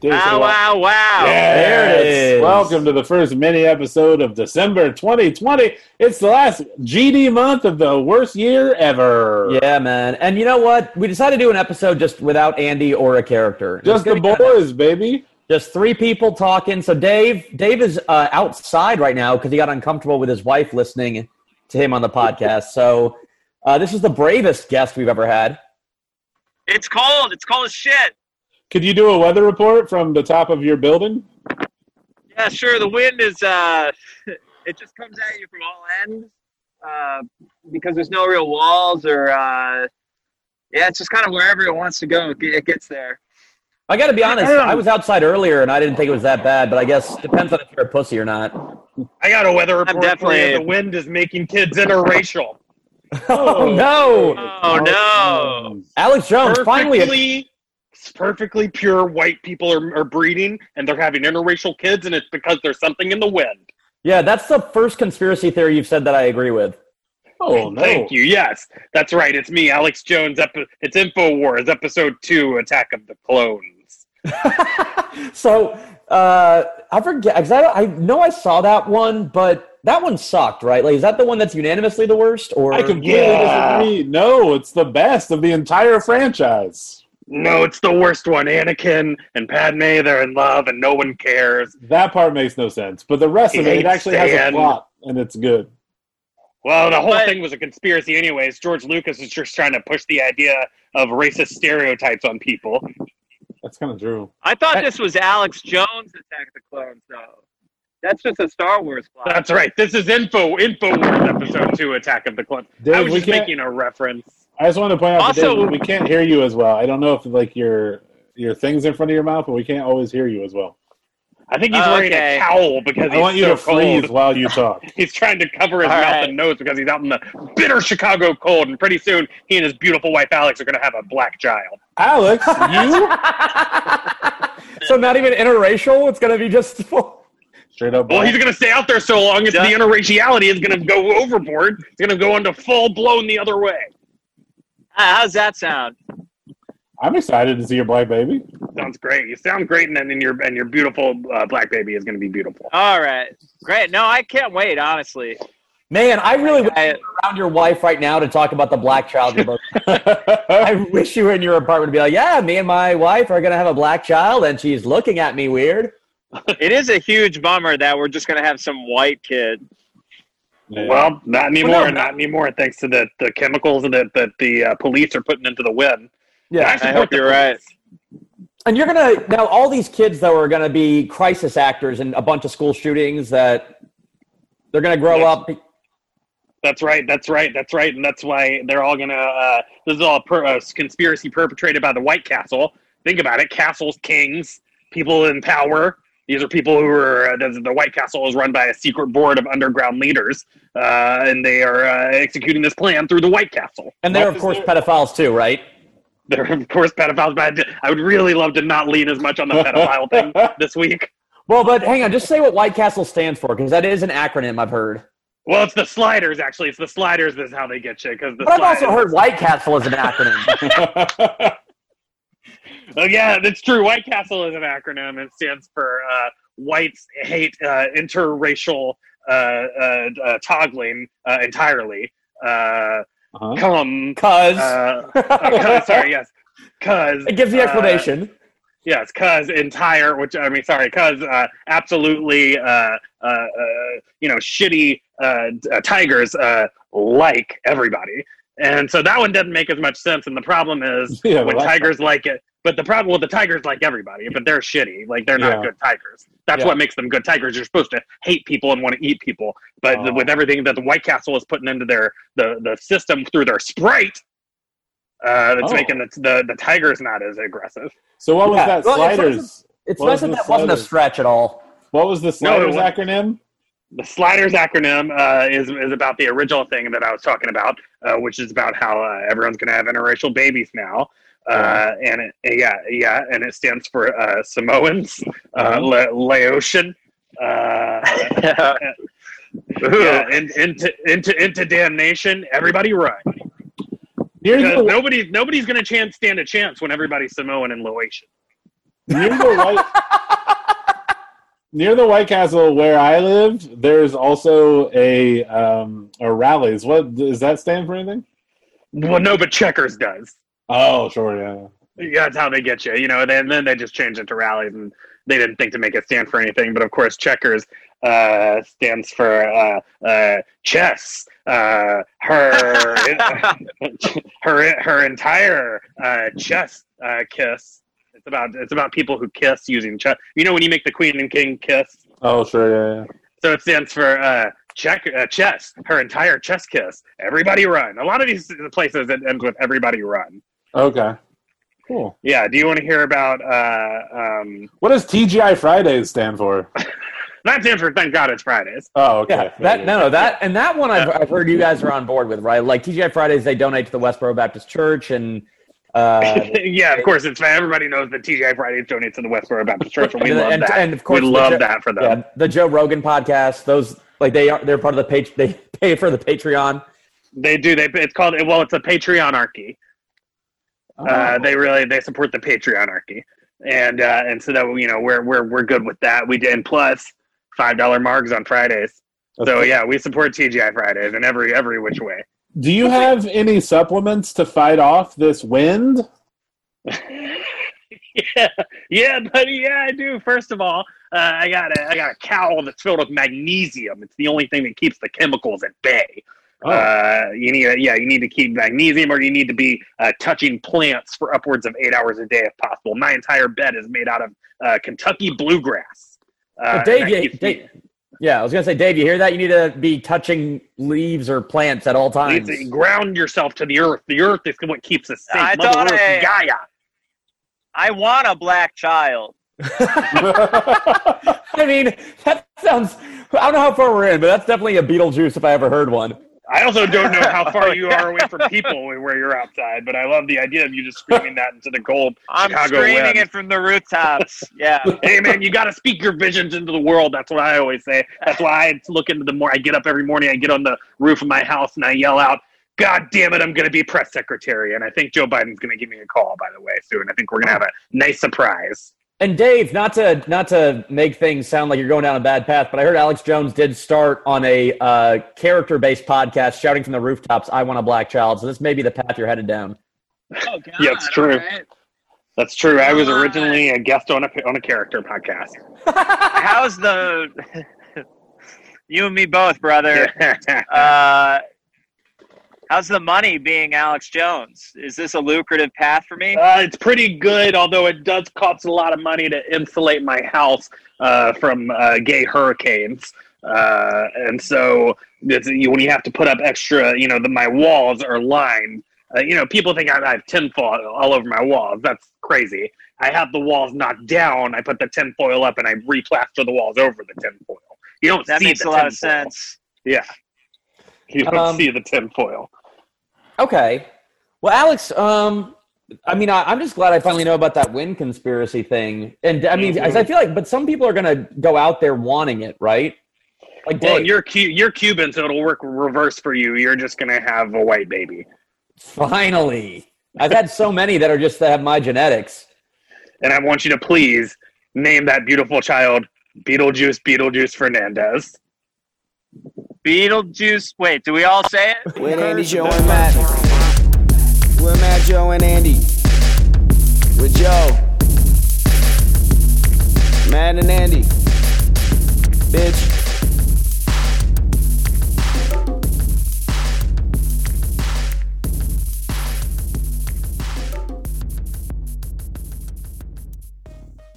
Dude, so Wow, wow, wow. There it is. Welcome to the first mini episode of December 2020. It's the last GD month of the worst year ever. Yeah, man. And you know what? We decided to do an episode just without Andy or a character. Just the It's gonna be boys, baby. Just three people talking. So Dave, Dave is uh, outside right now because he got uncomfortable with his wife listening to him on the podcast. So uh, this is the bravest guest we've ever had. It's cold. It's cold as shit. Could you do a weather report from the top of your building? Yeah, sure. The wind is, uh, it just comes at you from all ends uh, because there's no real walls or, uh, yeah, it's just kind of wherever it wants to go, it it gets there. I got to be honest. I was outside earlier and I didn't think it was that bad, but I guess depends on if you're a pussy or not. I got a weather report for definitely- you. The wind is making kids interracial. Oh no, Oh, no. Alex Jones! Finally, Perfectly, perfectly pure white people are, are breeding, and they're having interracial kids, and it's because there's something in the wind. yeah, that's the first conspiracy theory you've said that I agree with. Oh, no. Thank you. Yes, that's right. It's me, Alex Jones. Epi- it's Infowars, episode two, Attack of the Clones. so uh, I forget. 'cause I, I know I saw that one, but that one sucked, right? Like, is that the one that's unanimously the worst? Or I completely Yeah. disagree. No, it's the best of the entire franchise. No, it's the worst one. Anakin and Padme, they're in love, and no one cares. That part makes no sense. But the rest of it, it Hate actually has a plot, and it's good. Well, the whole But- thing was a conspiracy, anyways. George Lucas is just trying to push the idea of racist stereotypes on people. That's kind of true. I thought this was Alex Jones' Attack of the Clones, though. That's just a Star Wars plot. That's right. This is Info Infowars episode two, Attack of the Clones. Dave, I was just can't- making a reference. I just wanted to point out Also- that Dave, we can't hear you as well. I don't know if like your your thing's in front of your mouth, but we can't always hear you as well. I think he's Oh, wearing okay. a cowl because I want you so to freeze cold. while you talk. He's trying to cover his All mouth right. and nose because he's out in the bitter Chicago cold, and pretty soon he and his beautiful wife Alex are going to have a black child. Alex, you so not even interracial. It's gonna be just. straight up. Well, he's going to stay out there so long as the Yeah. interraciality is going to go overboard. It's going to go into full blown the other way. How's that sound? I'm excited to see your black baby. Sounds great. You sound great, and then your and your beautiful uh, black baby is going to be beautiful. All right. Great. No, I can't wait, honestly. Man, I really wish I- you around your wife right now to talk about the black child. I wish you were in your apartment to be like, yeah, me and my wife are gonna have a black child, and she's looking at me weird. It is a huge bummer that we're just going to have some white kid. Yeah. Well, not anymore. Well, no, not anymore. Thanks to the, the chemicals that that the uh, police are putting into the wind. And I support hope you're right. And you're gonna now all these kids though are gonna be crisis actors in a bunch of school shootings that they're gonna grow Yes. up. That's right. That's right. That's right. And that's why they're all gonna. Uh, this is all per, uh, conspiracy perpetrated by the White Castle. Think about it: castles, kings, people in power. These are people who are. Uh, the, the White Castle is run by a secret board of underground leaders, uh, and they are uh, executing this plan through the White Castle. And they're of course pedophiles too, right? They're of course pedophiles, but I d- I would really love to not lean as much on the pedophile thing this week. Well, but hang on, just say what White Castle stands for, because that is an acronym I've heard. Well, it's the sliders actually. It's the sliders that's how they get you because the. But I've also heard White Castle is an acronym. Oh yeah, that's true. White Castle is an acronym. It stands for uh, Whites Hate uh, Interracial uh, uh, uh, Toggling uh, Entirely. Uh, Uh-huh. come. Cause Uh, uh, cuz- sorry, yes. Cause it gives the uh, explanation. yes, cause entire, which I mean, sorry, cause uh, absolutely, uh, uh, uh, you know, shitty uh, uh, tigers uh, like everybody, and so that one doesn't make as much sense. And the problem is Yeah, when well, tigers like it, but the problem with the tigers like everybody, but they're shitty, like they're not Yeah. good tigers. That's Yeah. what makes them good tigers. You're supposed to hate people and want to eat people, but Oh. with everything that the White Castle is putting into their the the system through their Sprite. Uh, that's Oh. making the, the the tigers not as aggressive. So what was that? Well, Sliders. It's What nice was that that wasn't a stretch at all. What was the No, Sliders wasn't. acronym? The Sliders acronym uh, is is about the original thing that I was talking about, uh, which is about how uh, everyone's going to have interracial babies now. Uh, and it, yeah, yeah, and it stands for uh, Samoans, uh, La- Laotian, uh, yeah, in, into into into damnation. Everybody run Near because the, nobody's nobody's going to chance stand a chance when everybody's Samoan and Laotian. near the White near the White Castle where I live, there's also a um a Rally's. What does that stand for anything? Well, no, but Checkers does. Oh, sure, yeah. Yeah, that's how they get you. You know, then then they just change it to Rally's, and they didn't think to make it stand for anything. But of course, checkers uh, stands for uh, uh, chess. Uh, her her her entire uh, chess uh, kiss. It's about it's about people who kiss using chess. You know when you make the queen and king kiss. Oh, sure, yeah, yeah. So it stands for uh, check uh, chess. Her entire chess kiss. Everybody run. A lot of these places it ends with everybody run. Okay. Cool. Yeah. Do you want to hear about uh, um, What does TGI Fridays stand for? That stands for Thank God It's Fridays. Oh, okay. Yeah, that no, no, that and that one I've, I've heard you guys are on board with, right? Like TGI Fridays, they donate to the Westboro Baptist Church, and uh, yeah, of course. It's everybody knows that TGI Fridays donates to the Westboro Baptist Church, and we And- love and- that. and of course we the love Jo- that for them. yeah, the Joe Rogan podcast. Those like they are they're part of the page. They pay for the Patreon. They do. They it's called well, it's a Patreonarchy. Oh. Uh, they really they support the Patreonarchy, and uh, and so that you know we're we're we're good with that. We did and plus five dollar margs on Fridays. So yeah, we support TGI Fridays in every every which way. Do you have any supplements to fight off this wind? yeah, yeah, buddy. Yeah, I do. First of all, uh, I got a I got a cowl that's filled with magnesium. It's the only thing that keeps the chemicals at bay. Oh. Uh, you need yeah, you need to keep magnesium, or you need to be uh, touching plants for upwards of eight hours a day if possible. My entire bed is made out of uh, Kentucky bluegrass. Uh, But Dave, and that you- keeps Dave- me- yeah, I was gonna say, Dave, you hear that? You need to be touching leaves or plants at all times. you times. need to ground yourself to the earth. The earth is what keeps us safe. I Mother thought Earth, I- Gaia. I want a black child. I mean, that sounds. I don't know how far we're in, but that's definitely a Beetlejuice if I ever heard one. I also don't know how far oh, you are away from people where you're outside, but I love the idea of you just screaming that into the cold I'm Chicago screaming wind. it from the rooftops. Yeah. Hey man, you got to speak your visions into the world. That's what I always say. That's why I look into the more. I get up every morning. I get on the roof of my house and I yell out, "God damn it, I'm going to be press secretary." And I think Joe Biden's going to give me a call. By the way, soon. I think we're going to have a nice surprise. And Dave, not to not to make things sound like you're going down a bad path, but I heard Alex Jones did start on a uh, character-based podcast, shouting from the rooftops, "I want a black child." So this may be the path you're headed down. Oh, God. Yeah, it's true. all right. That's true. I was originally a guest on a on a character podcast. How's the. you and me both, brother. Uh, how's the money being Alex Jones? Is this a lucrative path for me? Uh, it's pretty good, although it does cost a lot of money to insulate my house uh, from uh, gay hurricanes. Uh, and so it's, you, when you have to put up extra, you know, the, my walls are lined. Uh, you know, people think I, I have tinfoil all over my walls. That's crazy. I have the walls knocked down. I put the tinfoil up and I replaster the walls over the tinfoil. You don't That see makes the a lot of sense. Yeah. You don't Um, see the tinfoil. Okay. Well, Alex, um, I mean, I, I'm just glad I finally know about that wind conspiracy thing. And I mean, Mhm. I feel like, but some people are going to go out there wanting it, right? Like, Well, Dave, you're Cu- you're Cuban, so it'll work reverse for you. You're just gonna have a white baby. finally. I've had so many that are just that have my genetics. and I want you to please name that beautiful child Beetlejuice Beetlejuice Fernandez. Beetlejuice. Wait, do we all say it? With Andy, Joe, and Matt. With Matt, Joe, and Andy. With Joe. Matt and Andy. Bitch.